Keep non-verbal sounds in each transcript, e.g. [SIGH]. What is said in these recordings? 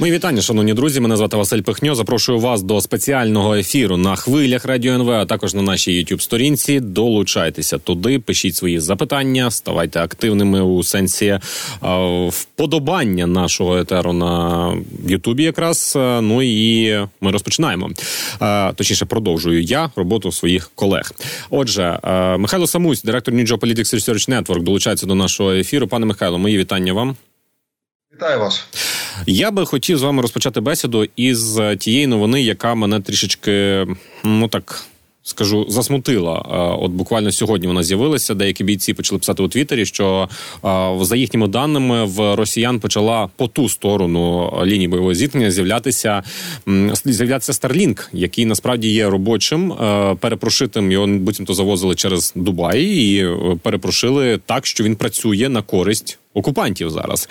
Мої вітання, шановні друзі. Мене звати Василь Пихньо. Запрошую вас до спеціального ефіру на хвилях Радіо НВ, а також на нашій youtube сторінці. Долучайтеся туди, пишіть свої запитання, ставайте активними у сенсі е, вподобання нашого етеру на Ютубі. Якраз е, ну і ми розпочинаємо. Е, точніше, продовжую я роботу своїх колег. Отже, Михайло Самусь, директор New Job Politics Research Network, долучається до нашого ефіру. Пане Михайло, мої вітання вам. Вітаю вас. Я би хотів з вами розпочати бесіду із тієї новини, яка мене трішечки ну так. Скажу, засмутила. От буквально сьогодні вона з'явилася. Деякі бійці почали писати у Твіттері, що за їхніми даними в росіян почала по ту сторону лінії бойового зіткнення з'являтися з'являтися Starlink, який насправді є робочим. Перепрошитим його буцімто завозили через Дубай і е, перепрошили так, що він працює на користь окупантів зараз.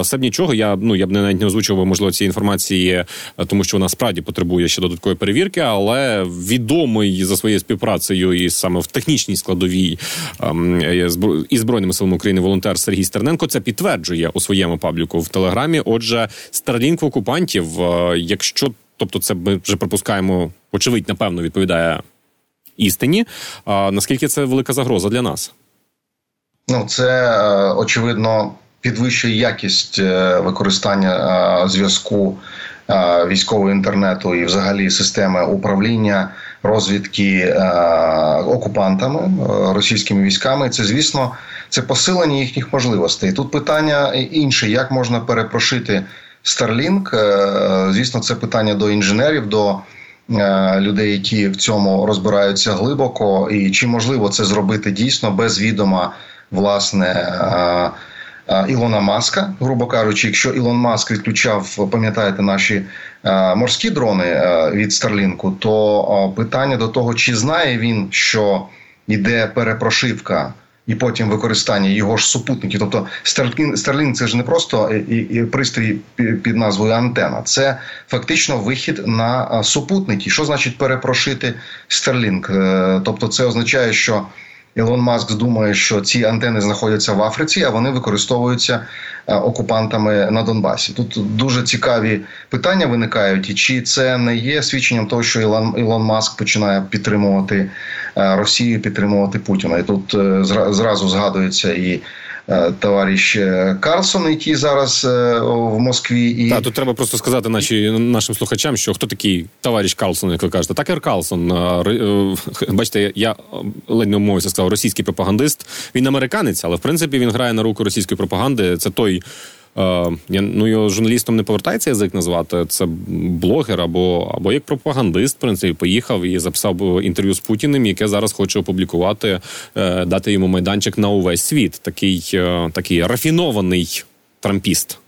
Все б нічого, я ну я б навіть не озвучував можливо цієї інформації, е, тому що вона справді потребує ще додаткової перевірки, але відомий за своєю співпрацею і саме в технічній складовій ем, е, і збройними силами України волонтер Сергій Стерненко це підтверджує у своєму пабліку в телеграмі. Отже, Старлінк окупантів, е, якщо тобто, це ми вже припускаємо, очевидь, напевно, відповідає істині. Наскільки це велика загроза для нас? Ну, це е, очевидно підвищує якість е, використання е, зв'язку військового інтернету і, взагалі, системи управління розвідки окупантами російськими військами. Це звісно, це посилення їхніх можливостей. Тут питання інше: як можна перепрошити Starlink? Звісно, це питання до інженерів. до Людей, які в цьому розбираються глибоко, і чи можливо це зробити дійсно без відома власне. Ілона Маска, грубо кажучи, якщо Ілон Маск відключав, пам'ятаєте, наші морські дрони від Старлінку, то питання до того, чи знає він, що йде перепрошивка і потім використання його ж супутників. Тобто Starlink – це ж не просто пристрій під назвою антена, це фактично вихід на супутники. Що значить перепрошити Starlink? Е, тобто, це означає, що Ілон Маск думає, що ці антени знаходяться в Африці, а вони використовуються е, окупантами на Донбасі. Тут дуже цікаві питання виникають, і чи це не є свідченням того, що Ілон Ілон Маск починає підтримувати е, Росію, підтримувати Путіна. І тут е, зразу згадується і товариш е, Карлсон, який зараз е, в Москві, і Так, тут треба просто сказати наші нашим слухачам, що хто такий товариш Карлсон, як ви кажете, Такер Карлсон. [LAUGHS] Бачите, я ледь не умовився сказав, російський пропагандист. Він американець, але в принципі він грає на руку російської пропаганди. Це той. Я ну його журналістом не повертається язик назвати. Це блогер або або як пропагандист. в принципі, поїхав і записав інтерв'ю з Путіним, яке зараз хоче опублікувати, е, дати йому майданчик на увесь світ. Такий е, такий рафінований трампіст.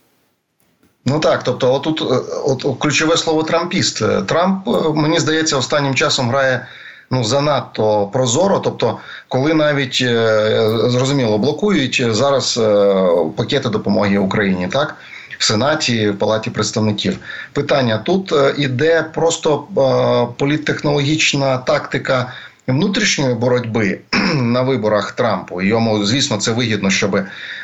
Ну так, тобто, отут от, от ключове слово трампіст. Трамп мені здається останнім часом грає ну занадто прозоро. Тобто, коли навіть е, зрозуміло блокують зараз е, пакети допомоги Україні, так. В Сенаті, в Палаті представників питання тут е, іде просто політтехнологічна тактика внутрішньої боротьби [CLEARS THROAT] на виборах Трампу. Йому звісно це вигідно, щоб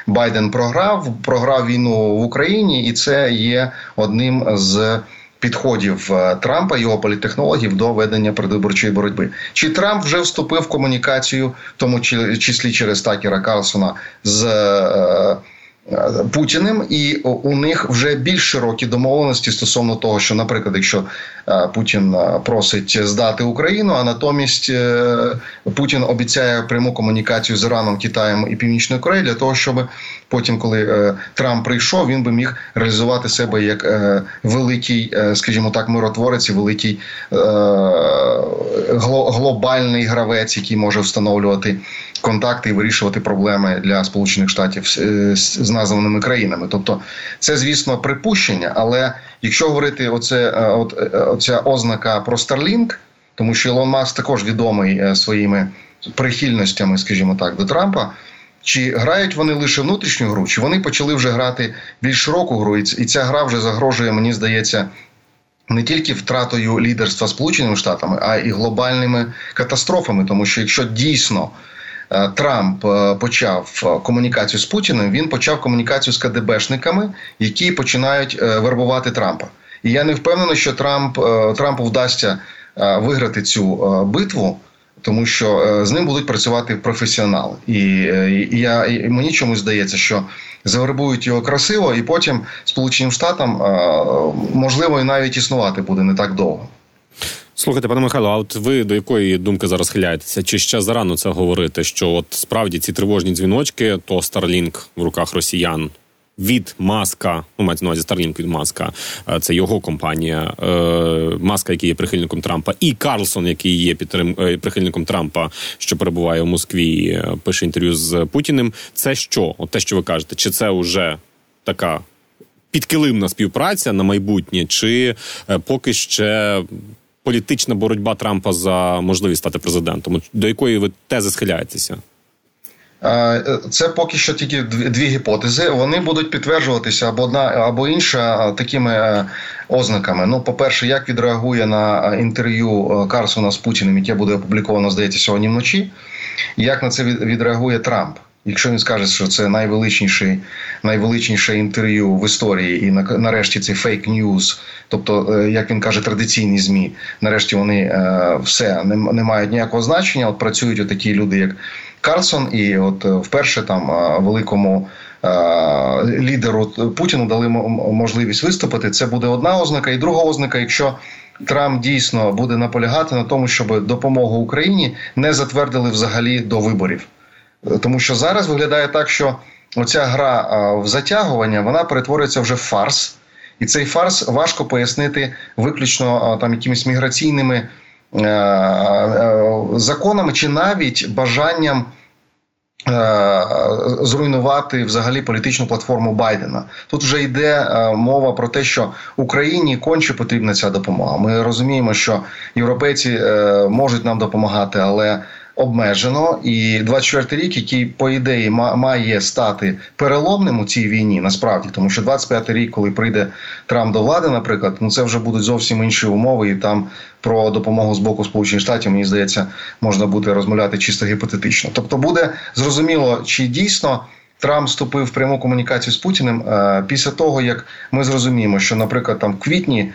Байден програв, програв війну в Україні, і це є одним з підходів е, Трампа, його політехнологів до ведення предвиборчої боротьби. Чи Трамп вже вступив в комунікацію, в тому числі через Такера Карлсона з. Е, Е, Путіним, і у них вже більш широкі домовленості стосовно того, що, наприклад, якщо е, Путін е, просить здати Україну, а натомість Путін обіцяє пряму комунікацію з Іраном, Китаєм і Північною Кореєю для того, щоб потім, коли Трамп прийшов, він би міг реалізувати себе як великий, скажімо так, миротворець, і великий глобальний гравець, який може встановлювати контакти і вирішувати проблеми для Сполучених Штатів з названими країнами. Тобто, це звісно припущення. Але якщо говорити, оце е, от е, оця ознака про Starlink, тому що Ілон Маск також відомий е, своїми прихильностями, скажімо так, до Трампа. Чи грають вони лише внутрішню гру, чи вони почали вже грати більш широку гру, і ця гра вже загрожує, мені здається, не тільки втратою лідерства Сполученими Штатами, а й глобальними катастрофами. Тому що якщо дійсно Трамп почав комунікацію з Путіним, він почав комунікацію з КДБшниками, які починають вербувати Трампа. І я не впевнений, що Трамп Трампу вдасться виграти цю битву тому що е, з ним будуть працювати професіонали, і, і я і мені чомусь здається, що завербують його красиво, і потім Сполученим Штатам е, можливо і навіть існувати буде не так довго. Слухайте, пане Михайло, а от ви до якої думки зараз хиляєтеся? Чи ще зарано це говорити? Що от справді ці тривожні дзвіночки, то Starlink в руках росіян від маска, ну мається на увазі Starlink від маска, е, це його компанія. Е, маска, який є прихильником Трампа, і Карлсон, який є підтрим е, прихильником Трампа, що перебуває у Москві, пише інтерв'ю з Путіним. Це що? От те, що ви кажете, чи це вже така підкилимна співпраця на майбутнє, чи поки ще політична боротьба Трампа за можливість стати президентом? До якої ви тези схиляєтеся? Е, це поки що тільки дві гіпотези. Вони будуть підтверджуватися або одна або інша такими е, ознаками. Ну, по-перше, як відреагує на інтерв'ю Карсона з Путіним, яке буде опубліковано, здається, сьогодні вночі. Як на це відреагує Трамп? Якщо він скаже, що це найвеличніше найвеличніше інтерв'ю в історії, і нарешті це фейк ньюз, тобто, е, як він каже, традиційні змі, нарешті вони все не мають ніякого значення. От працюють такі люди, як Карлсон, і от е, вперше там е, великому е, лідеру Путіну дали можливість виступити. Це буде одна ознака, і друга ознака, якщо Трамп дійсно буде наполягати на тому, щоб допомогу Україні не затвердили взагалі до виборів, тому що зараз виглядає так, що оця гра в затягування вона перетворюється вже в фарс, і цей фарс важко пояснити виключно там якимись міграційними. Е, е, законами чи навіть бажанням. Е, зруйнувати взагалі політичну платформу Байдена тут вже йде мова про те, що Україні конче потрібна ця допомога. Ми розуміємо, що європейці можуть нам допомагати, але обмежено, і 24 рік, який по ідеї має стати переломним у цій війні, насправді, тому що 25 рік, коли прийде Трамп до влади, наприклад, ну це вже будуть зовсім інші умови, і там про допомогу з боку Сполучених Штатів, мені здається, можна буде розмовляти чисто гіпотетично. Тобто, буде зрозуміло, чи дійсно. Трамп вступив в пряму комунікацію з Путіним е, після того, як ми зрозуміємо, що, наприклад, там в квітні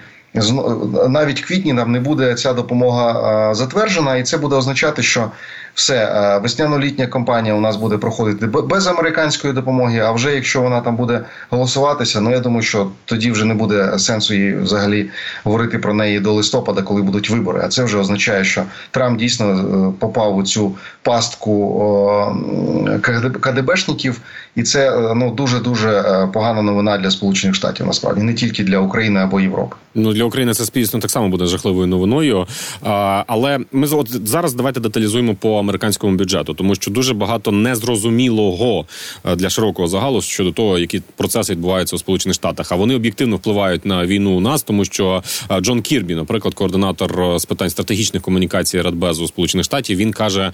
навіть квітні нам не буде ця допомога затверджена, і це буде означати, що все весняно-літня кампанія у нас буде проходити без американської допомоги. А вже якщо вона там буде голосуватися, ну я думаю, що тоді вже не буде сенсу її взагалі говорити про неї до листопада, коли будуть вибори. А це вже означає, що Трамп дійсно е, попав у цю пастку КДБшників, і це е, ну дуже дуже е, погана новина для Сполучених Штатів. Насправді не тільки для України або Європи. Ну для України це спільно так само буде жахливою новиною. Але ми зараз давайте деталізуємо по американському бюджету, тому що дуже багато незрозумілого е, для широкого загалу щодо того, які процеси відбуваються у Сполучених Штатах. А вони об'єктивно впливають на війну у нас, тому що е, Джон Кірбі, наприклад, координатор е, з питань стратегічних комунікацій Радбезу Сполучених Штатів, він каже: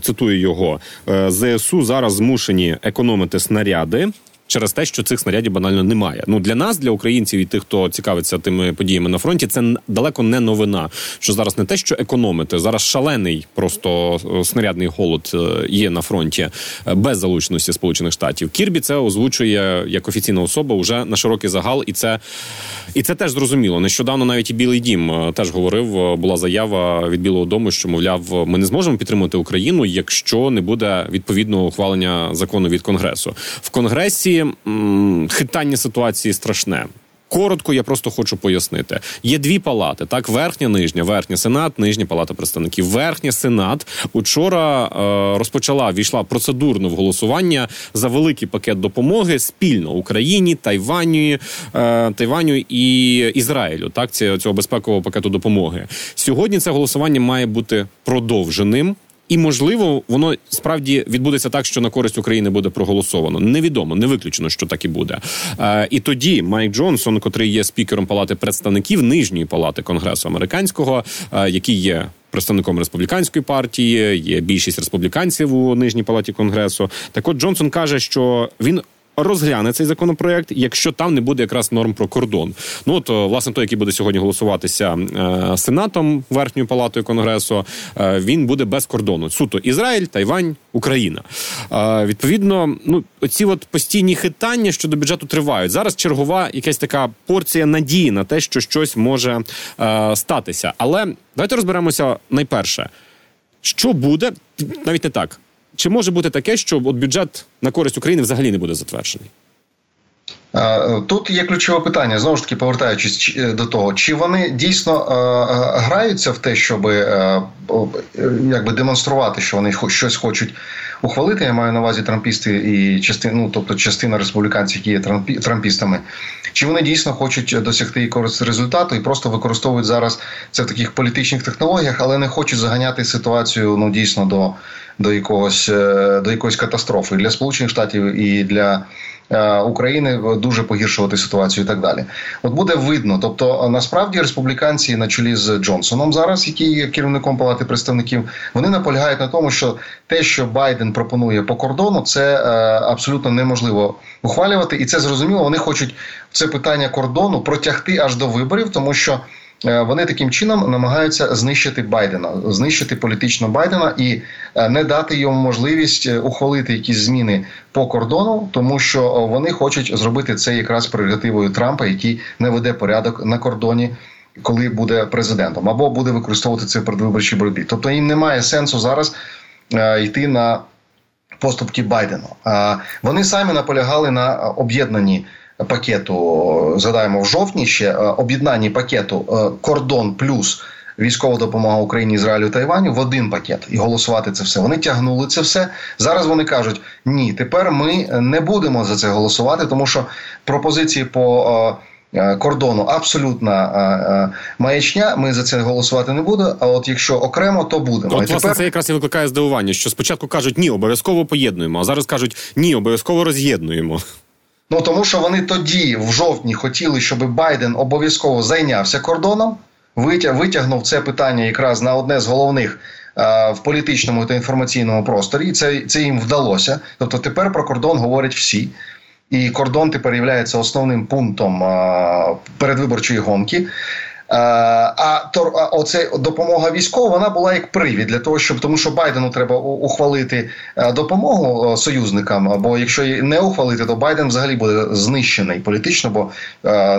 цитую його: ЗСУ зараз змушені економити снаряди через те, що цих снарядів банально немає. Ну для нас, для українців і тих, хто цікавиться тими подіями на фронті, це далеко не новина. Що зараз не те, що економити, зараз шалений просто е, снарядний голод е, є на фронті е, без залученості Сполучених Штатів. Кірбі це озвучує як офіційна особа уже на широкий загал, і це і це теж зрозуміло. Нещодавно навіть і Білий Дім теж говорив. Була заява від Білого Дому, що мовляв, ми не зможемо підтримати Україну, якщо не буде відповідного ухвалення закону від конгресу в конгресі хитання ситуації страшне. Коротко, я просто хочу пояснити. Є дві палати: так, верхня, нижня, верхня сенат, нижня палата представників. Верхня сенат учора е, розпочала війшла процедурно в голосування за великий пакет допомоги спільно Україні, Тайваню, е, Тайваню і Ізраїлю. Так, цього безпекового пакету допомоги. Сьогодні це голосування має бути продовженим. І можливо, воно справді відбудеться так, що на користь України буде проголосовано. Невідомо, не виключено, що так і буде. Е, І тоді Майк Джонсон, котрий є спікером палати представників нижньої палати конгресу американського, е, який є. Представником республіканської партії є більшість республіканців у нижній палаті конгресу. Так от Джонсон каже, що він розгляне цей законопроект, якщо там не буде якраз норм про кордон. Ну от власне той, який буде сьогодні голосуватися е, сенатом верхньою палатою конгресу, е, він буде без кордону. Суто Ізраїль, Тайвань, Україна. Е, відповідно, ну оці от постійні хитання щодо бюджету тривають. Зараз чергова якась така порція надії на те, що щось може е, статися. Але давайте розберемося найперше, що буде навіть не так. Чи може бути таке, що от бюджет на користь України взагалі не буде затверджений? Тут є ключове питання знову ж таки, повертаючись е, до того, чи вони дійсно граються в те, щоб е, якби демонструвати, що вони щось хочуть ухвалити. Я маю на увазі трампісти і частина, ну, тобто частина республіканців, які є трампістами, чи вони дійсно хочуть досягти якогось результату і просто використовують зараз це в таких політичних технологіях, але не хочуть заганяти ситуацію ну дійсно до до якогось е, до якоїсь катастрофи для сполучених штатів і для. Е, України дуже погіршувати ситуацію і так далі. От буде видно. Тобто, насправді республіканці на чолі з Джонсоном, зараз, який є керівником палати представників, вони наполягають на тому, що те, що Байден пропонує по кордону, це е, абсолютно неможливо ухвалювати, і це зрозуміло. Вони хочуть це питання кордону протягти аж до виборів, тому що. Е, вони таким чином намагаються знищити Байдена, знищити політично Байдена і е, не дати йому можливість е, ухвалити якісь зміни по кордону, тому що вони хочуть зробити це якраз прерогативою Трампа, який не веде порядок на кордоні. Коли буде президентом, або буде використовувати це в передвиборчій боротьбі. Тобто їм немає сенсу зараз е, йти на поступки Байдену. А вони самі наполягали на об'єднанні пакету, згадаємо в жовтні ще е, об'єднанні пакету е, кордон плюс. Військова допомога Україні, Ізраїлю Тайваню в один пакет і голосувати це все. Вони тягнули це все. Зараз вони кажуть: ні, тепер ми не будемо за це голосувати, тому що пропозиції по е, кордону абсолютна маячня. Ми за це голосувати не будемо. А от якщо окремо, то будемо. От, власне, це якраз і викликає здивування, що спочатку кажуть ні, обов'язково поєднуємо, а зараз кажуть ні, обов'язково роз'єднуємо. Ну тому що вони тоді, в жовтні, хотіли, щоб Байден обов'язково зайнявся кордоном, витягнув це питання якраз на одне з головних. В політичному та інформаційному просторі це це їм вдалося. Тобто тепер про кордон говорять всі, і кордон тепер є основним пунктом передвиборчої гонки. Е, а оце допомога військова вона була як привід для того, щоб тому, що Байдену треба ухвалити е, допомогу союзникам. Бо якщо не ухвалити, то Байден взагалі буде знищений політично. Бо е,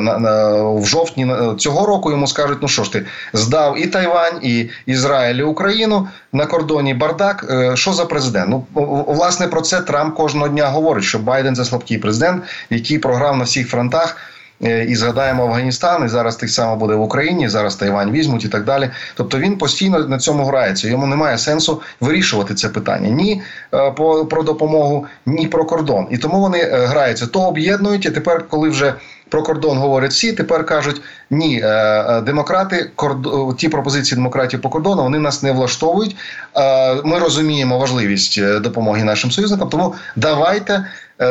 в жовтні цього року йому скажуть: ну що ж ти здав і Тайвань, і Ізраїль, і Україну на кордоні бардак. Що за президент? Ну власне про це Трамп кожного дня говорить, що Байден це слабкий президент, який програв на всіх фронтах. Е, і згадаємо Афганістан, і зараз так само буде в Україні. Зараз Тайвань візьмуть і так далі. Тобто він постійно на цьому грається. Йому немає сенсу вирішувати це питання ні е, по про допомогу, ні про кордон. І тому вони е, граються то об'єднують. І тепер, коли вже про кордон говорять всі, тепер кажуть ні, демократи, ті пропозиції демократів по кордону вони нас не влаштовують. Ми розуміємо важливість допомоги нашим союзникам. Тому давайте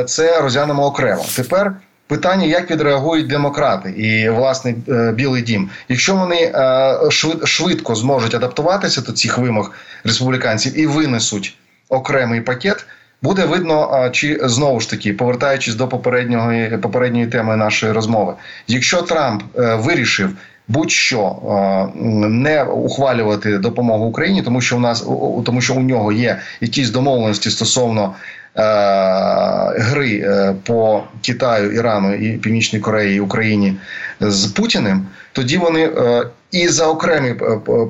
це розглянемо окремо. Тепер. Питання, як відреагують демократи і власне е, Білий Дім, якщо вони е, швидко зможуть адаптуватися до цих вимог республіканців і винесуть окремий пакет, буде видно, чи знову ж таки повертаючись до попереднього попередньої теми нашої розмови, якщо Трамп е, вирішив. Будь-що не ухвалювати допомогу Україні, тому що у нас тому, що у нього є якісь домовленості стосовно Е, гри е, по Китаю, Ірану і Північній Кореї і Україні з Путіним, тоді вони е, і за окремий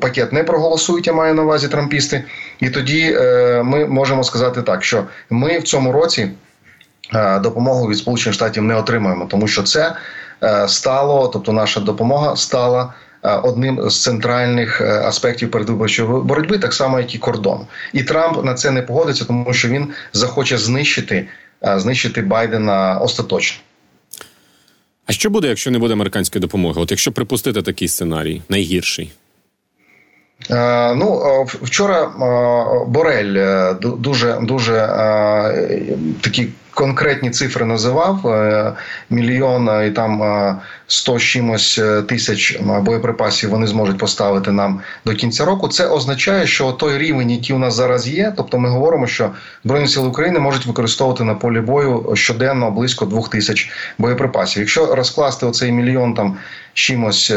пакет не проголосують. Я маю на увазі трампісти. І тоді ми можемо сказати так, що ми в цьому році допомогу від Сполучених Штатів не отримаємо, тому що це стало, тобто наша допомога стала. Е, одним з центральних е, аспектів передвиборчої боротьби, так само як і кордон. І Трамп на це не погодиться, тому що він захоче знищити, е, знищити Байдена остаточно. А що буде, якщо не буде американської допомоги? От якщо припустити такий сценарій, найгірший. Ну вчора Борель дуже дуже такий конкретні цифри називав е, мільйон і там е, сто чимось е, тисяч боєприпасів вони зможуть поставити нам до кінця року. Це означає, що той рівень, який у нас зараз є, тобто ми говоримо, що збройні сили України можуть використовувати на полі бою щоденно близько двох тисяч боєприпасів. Якщо розкласти оцей мільйон там чимось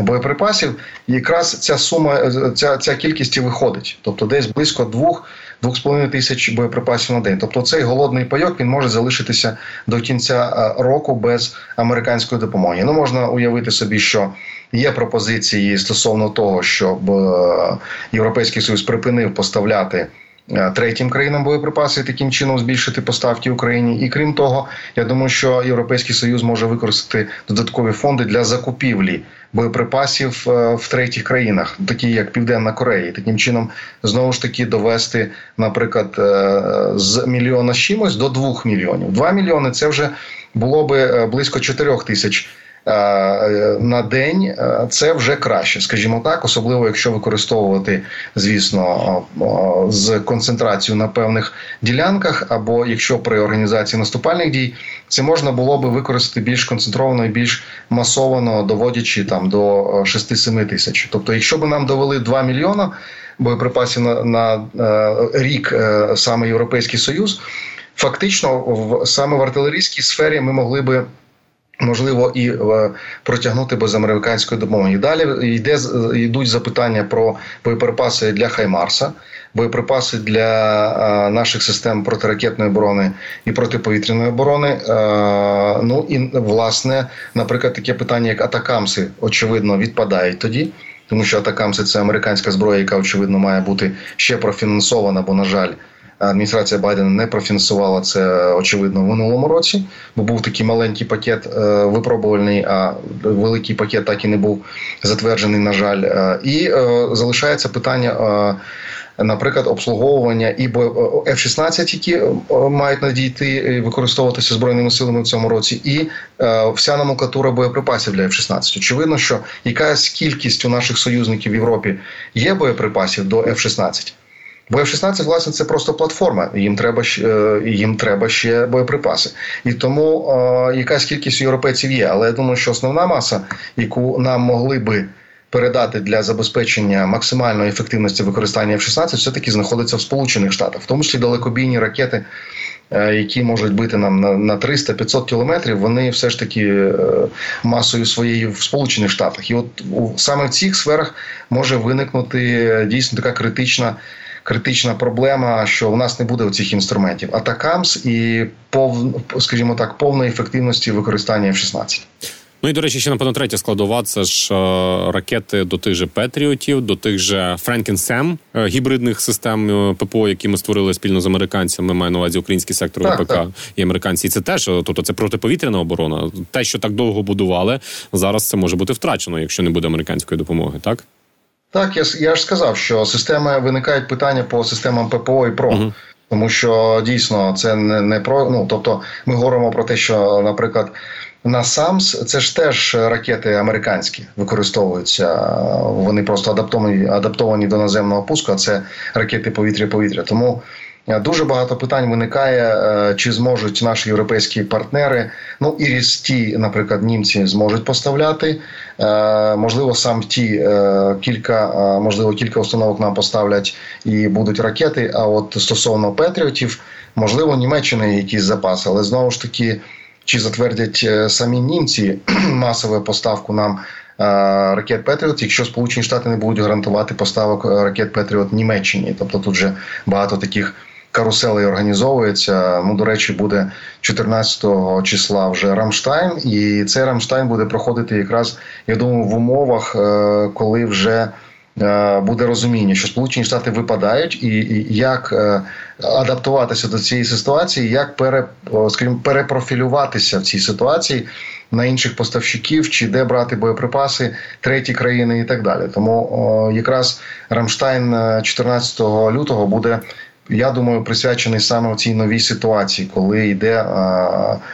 боєприпасів, якраз ця сума, ця ця кількість і виходить, тобто десь близько двох. 2,5 тисяч боєприпасів на день. Тобто цей голодний пайок він може залишитися до кінця е, року без американської допомоги. Ну можна уявити собі, що є пропозиції стосовно того, щоб е, європейський союз припинив поставляти. Е, третім країнам боєприпаси таким чином збільшити поставки Україні. І крім того, я думаю, що Європейський Союз може використати додаткові фонди для закупівлі боєприпасів е, в третіх країнах, такі як Південна Корея, таким чином знову ж таки довести, наприклад, е, з мільйона з чимось до двох мільйонів. Два мільйони це вже було би близько чотирьох тисяч. Е, на день е, це вже краще, скажімо так, особливо якщо використовувати, звісно, е, з концентрацією на певних ділянках, або якщо при організації наступальних дій це можна було би використати більш концентровано і більш масовано, доводячи там до 6-7 тисяч. Тобто, якщо б нам довели 2 мільйона боєприпасів на, на рік саме Європейський Союз, фактично в саме в артилерійській сфері ми могли би. Можливо, і е, протягнути без американської допомоги. Далі йде йдуть запитання про боєприпаси для Хаймарса, боєприпаси для е, наших систем протиракетної оборони і протиповітряної оборони. Е, ну і власне, наприклад, таке питання, як атакамси, очевидно, відпадають тоді, тому що атакамси це американська зброя, яка очевидно має бути ще профінансована, бо на жаль адміністрація Байдена не профінансувала це очевидно в минулому році, бо був такий маленький пакет е, випробувальний, а великий пакет так і не був затверджений. На жаль, е, і е, залишається питання. Наприклад, обслуговування і F-16, які мають надійти і використовуватися збройними силами в цьому році, і вся номенклатура боєприпасів для F-16. Очевидно, що якась кількість у наших союзників в Європі є боєприпасів до F-16, Бо F-16, власне, це просто платформа. Їм треба е, їм треба ще боєприпаси. І тому е, якась кількість європейців є. Але я думаю, що основна маса, яку нам могли би передати для забезпечення максимальної ефективності використання F-16, все таки знаходиться в Сполучених Штатах, в тому числі далекобійні ракети. Е, які можуть бити нам на на 300-500 кілометрів, вони все ж таки масою своєї в Сполучених Штатах, і от саме в цих сферах може виникнути дійсно така критична критична проблема, що у нас не буде цих інструментів. Атакамс і пов, скажімо так, повної ефективності використання F-16. Ну і до речі, ще напевно третя складова це ж е, ракети до тих же Петріотів, до тих же Френкінсем е, гібридних систем е, ППО, які ми створили спільно з американцями. Маю на увазі український сектор так, ВПК так. і американці. І Це теж тобто це протиповітряна оборона. Те, що так довго будували, зараз це може бути втрачено, якщо не буде американської допомоги, так. Так, я я ж сказав, що системи виникають питання по системам ППО і ПРО. Угу. Тому що дійсно це не не про ну тобто ми говоримо про те, що, наприклад, на САМС це ж теж ракети американські використовуються. Вони просто адаптовані адаптовані до наземного пуску. а Це ракети повітря-повітря. Тому дуже багато питань виникає, е, чи зможуть наші європейські партнери, ну і рісті, наприклад, німці зможуть поставляти. Е, можливо, сам ті кілька, можливо, кілька установок нам поставлять і будуть ракети. А от стосовно Петріотів, можливо, Німеччини якісь запаси, але знову ж таки, чи затвердять самі німці [CLEARS THROAT] масову поставку нам. Ракет Петріот, якщо Сполучені Штати не будуть гарантувати поставок ракет Петріот Німеччині, тобто тут вже багато таких карусели організовується. Ну, до речі, буде 14 числа вже Рамштайн, і цей Рамштайн буде проходити якраз, я думаю, в умовах, е, коли вже. Е, буде розуміння, що Сполучені Штати випадають, і як е, адаптуватися до цієї ситуації, як пере, скажімо, перепрофілюватися в цій ситуації на інших поставщиків, чи де брати боєприпаси, треті країни і так далі. Тому якраз Рамштайн 14 лютого буде я думаю, присвячений саме цій новій ситуації, коли йде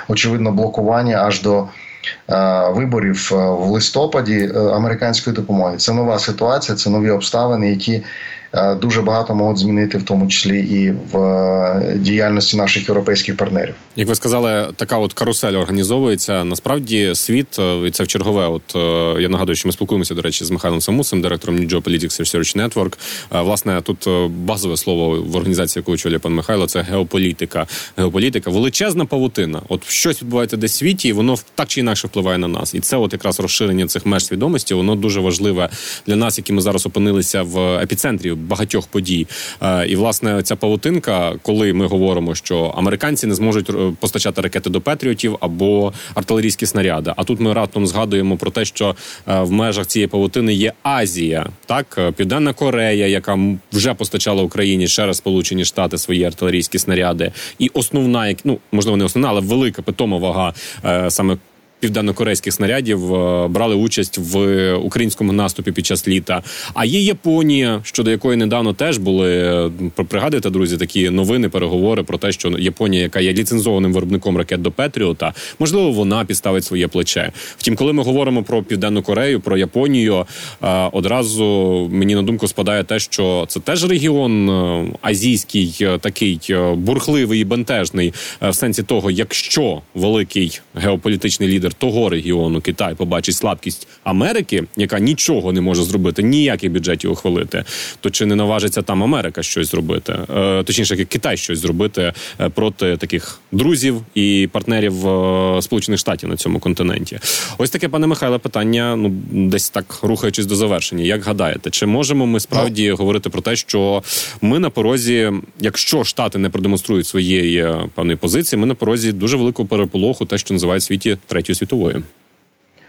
очевидно блокування аж до виборів в листопаді американської допомоги. Це нова ситуація, це нові обставини, які дуже багато можуть змінити, в тому числі і в діяльності наших європейських партнерів. Як ви сказали, така от карусель організовується. Насправді світ і це в чергове. От я нагадую, що ми спілкуємося до речі з Михайлом Самусом, директором New Geopolitics Research Network. Власне, тут базове слово в організації, яку очолює пан Михайло, це геополітика. Геополітика величезна павутина. От щось відбувається десь в світі, і воно так чи інакше впливає на нас. І це, от якраз розширення цих меж свідомості, воно дуже важливе для нас, які ми зараз опинилися в епіцентрі багатьох подій. Е, і власне ця павутинка, коли ми говоримо, що американці не зможуть е, постачати ракети до Петріотів або артилерійські снаряди. А тут ми раптом згадуємо про те, що е, в межах цієї павутини є Азія, так Південна Корея, яка вже постачала Україні через Сполучені Штати свої артилерійські снаряди, і основна, ну можливо, не основна, але велика питома вага саме південно-корейських снарядів е, брали участь в українському наступі під час літа. А є Японія, щодо якої недавно теж були е, пригадуєте, друзі, такі новини, переговори про те, що Японія, яка є ліцензованим виробником ракет до Петріота, можливо, вона підставить своє плече. Втім, коли ми говоримо про південну Корею, про Японію, е, одразу мені на думку спадає те, що це теж регіон азійський, такий бурхливий і бентежний, в сенсі того, якщо великий геополітичний лідер лідер того регіону Китай побачить слабкість Америки, яка нічого не може зробити, ніяких бюджетів ухвалити, то чи не наважиться там Америка щось зробити? Е, точніше, Китай щось зробити е, проти таких друзів і партнерів е, Сполучених Штатів на цьому континенті? Ось таке, пане Михайле, питання. Ну десь так рухаючись до завершення. Як гадаєте, чи можемо ми справді no. говорити про те, що ми на порозі, якщо штати не продемонструють своєї певної позиції, ми на порозі дуже великого переполоху, те, що називають світі третьої світової.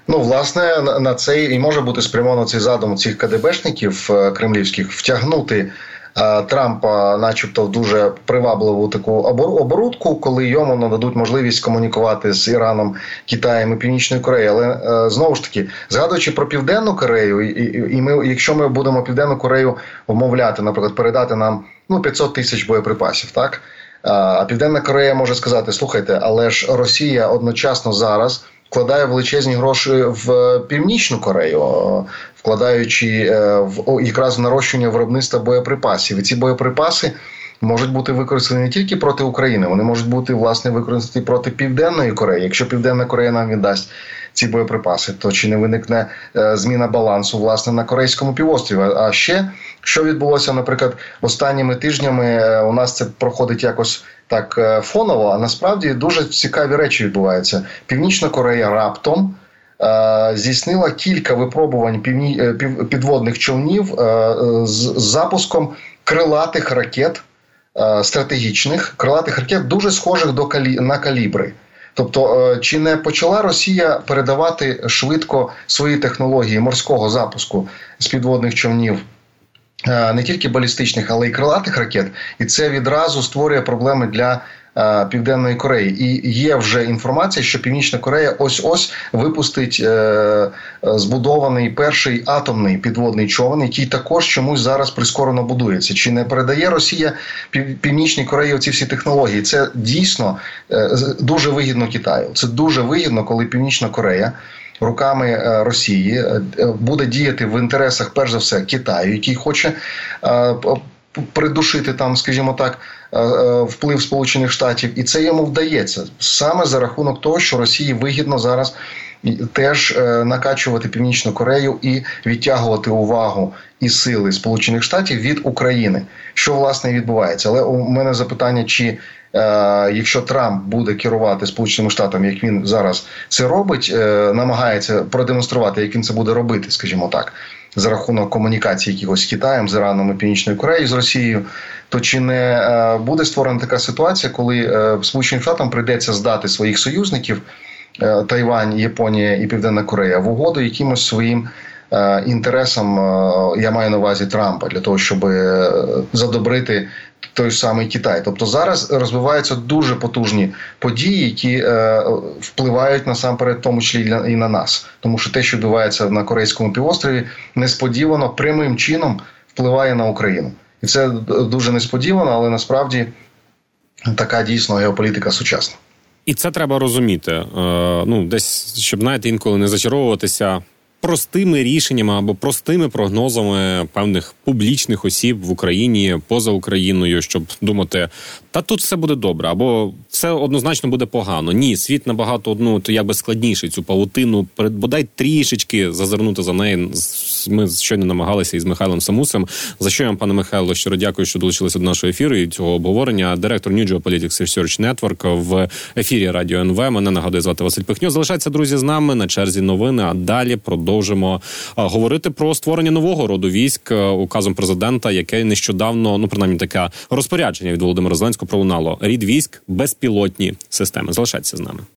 Ну, власне, на цей і може бути спрямовано цей задум цих КДБшників е, кремлівських втягнути е, Трампа, начебто, в дуже привабливу таку оборудку, коли йому нададуть можливість комунікувати з Іраном, Китаєм і Північною Кореєю. Але е, знову ж таки, згадуючи про Південну Корею, і, і ми, якщо ми будемо Південну Корею вмовляти, наприклад, передати нам ну 500 тисяч боєприпасів, так. А Південна Корея може сказати: слухайте, але ж Росія одночасно зараз вкладає величезні гроші в Північну Корею, вкладаючи е, в якраз в нарощення виробництва боєприпасів. І ці боєприпаси. Можуть бути використані не тільки проти України, вони можуть бути власне використані проти Південної Кореї. Якщо Південна Корея нам віддасть ці боєприпаси, то чи не виникне е, зміна балансу власне на корейському півострові? А ще що відбулося, наприклад, останніми тижнями е, у нас це проходить якось так е, фоново. А насправді дуже цікаві речі відбуваються. Північна Корея раптом. Здійснила кілька випробувань підводних човнів з запуском крилатих ракет стратегічних крилатих ракет, дуже схожих до калі на калібри. Тобто, е, чи не почала Росія передавати швидко свої технології морського запуску з підводних човнів? Е, не тільки балістичних, але й крилатих ракет, і це відразу створює проблеми для Е, Південної Кореї, і є вже інформація, що Північна Корея ось ось випустить е, е, збудований перший атомний підводний човен, який також чомусь зараз прискорено будується. Чи не передає Росія Північній Кореї ці всі технології? Це дійсно дуже вигідно Китаю. Це дуже вигідно, коли Північна Корея. Руками Росії буде діяти в інтересах, перш за все, Китаю, який хоче придушити там, скажімо так, е, е, вплив Сполучених Штатів, і це йому вдається саме за рахунок того, що Росії вигідно зараз. Теж е, накачувати північну Корею і відтягувати увагу і сили Сполучених Штатів від України, що власне відбувається. Але у мене запитання: чи е, якщо Трамп буде керувати Сполученими Штатами, як він зараз це робить, е, намагається продемонструвати, як він це буде робити, скажімо так, за рахунок комунікації якихось з Китаєм, з Іраном і Північною Кореєю з Росією, то чи не е, буде створена така ситуація, коли Сполученим Штатам прийдеться здати своїх союзників Тайвань, Японія і Південна Корея в угоду якимось своїм? Інтересам я маю на увазі Трампа для того, щоб задобрити той самий Китай. Тобто зараз розвиваються дуже потужні події, які е, впливають насамперед, в тому числі і на нас, тому що те, що відбувається на Корейському півострові, несподівано прямим чином впливає на Україну, і це дуже несподівано, але насправді така дійсно геополітика сучасна. І це треба розуміти. Е, ну, десь щоб знаєте, інколи не зачаровуватися простими рішеннями або простими прогнозами певних публічних осіб в Україні поза Україною, щоб думати, та тут все буде добре, або все однозначно буде погано. Ні, світ набагато одну то якби складніший цю павутину, бодай трішечки зазирнути за неї. Ми щойно намагалися із Михайлом Самусем. За що я вам, пане Михайло, щиро дякую, що долучилися до нашого ефіру і цього обговорення. Директор New Geopolitics Research Network в ефірі Радіо НВ. Мене нагадує звати Василь Пихньо. Залишайтеся, друзі, з нами на черзі новини. А далі продовжимо говорити про створення нового роду військ указом президента, яке нещодавно, ну принаймні таке розпорядження від Володимира Зеленського пролунало. Рід військ безпілотні системи. Залишайтеся з нами.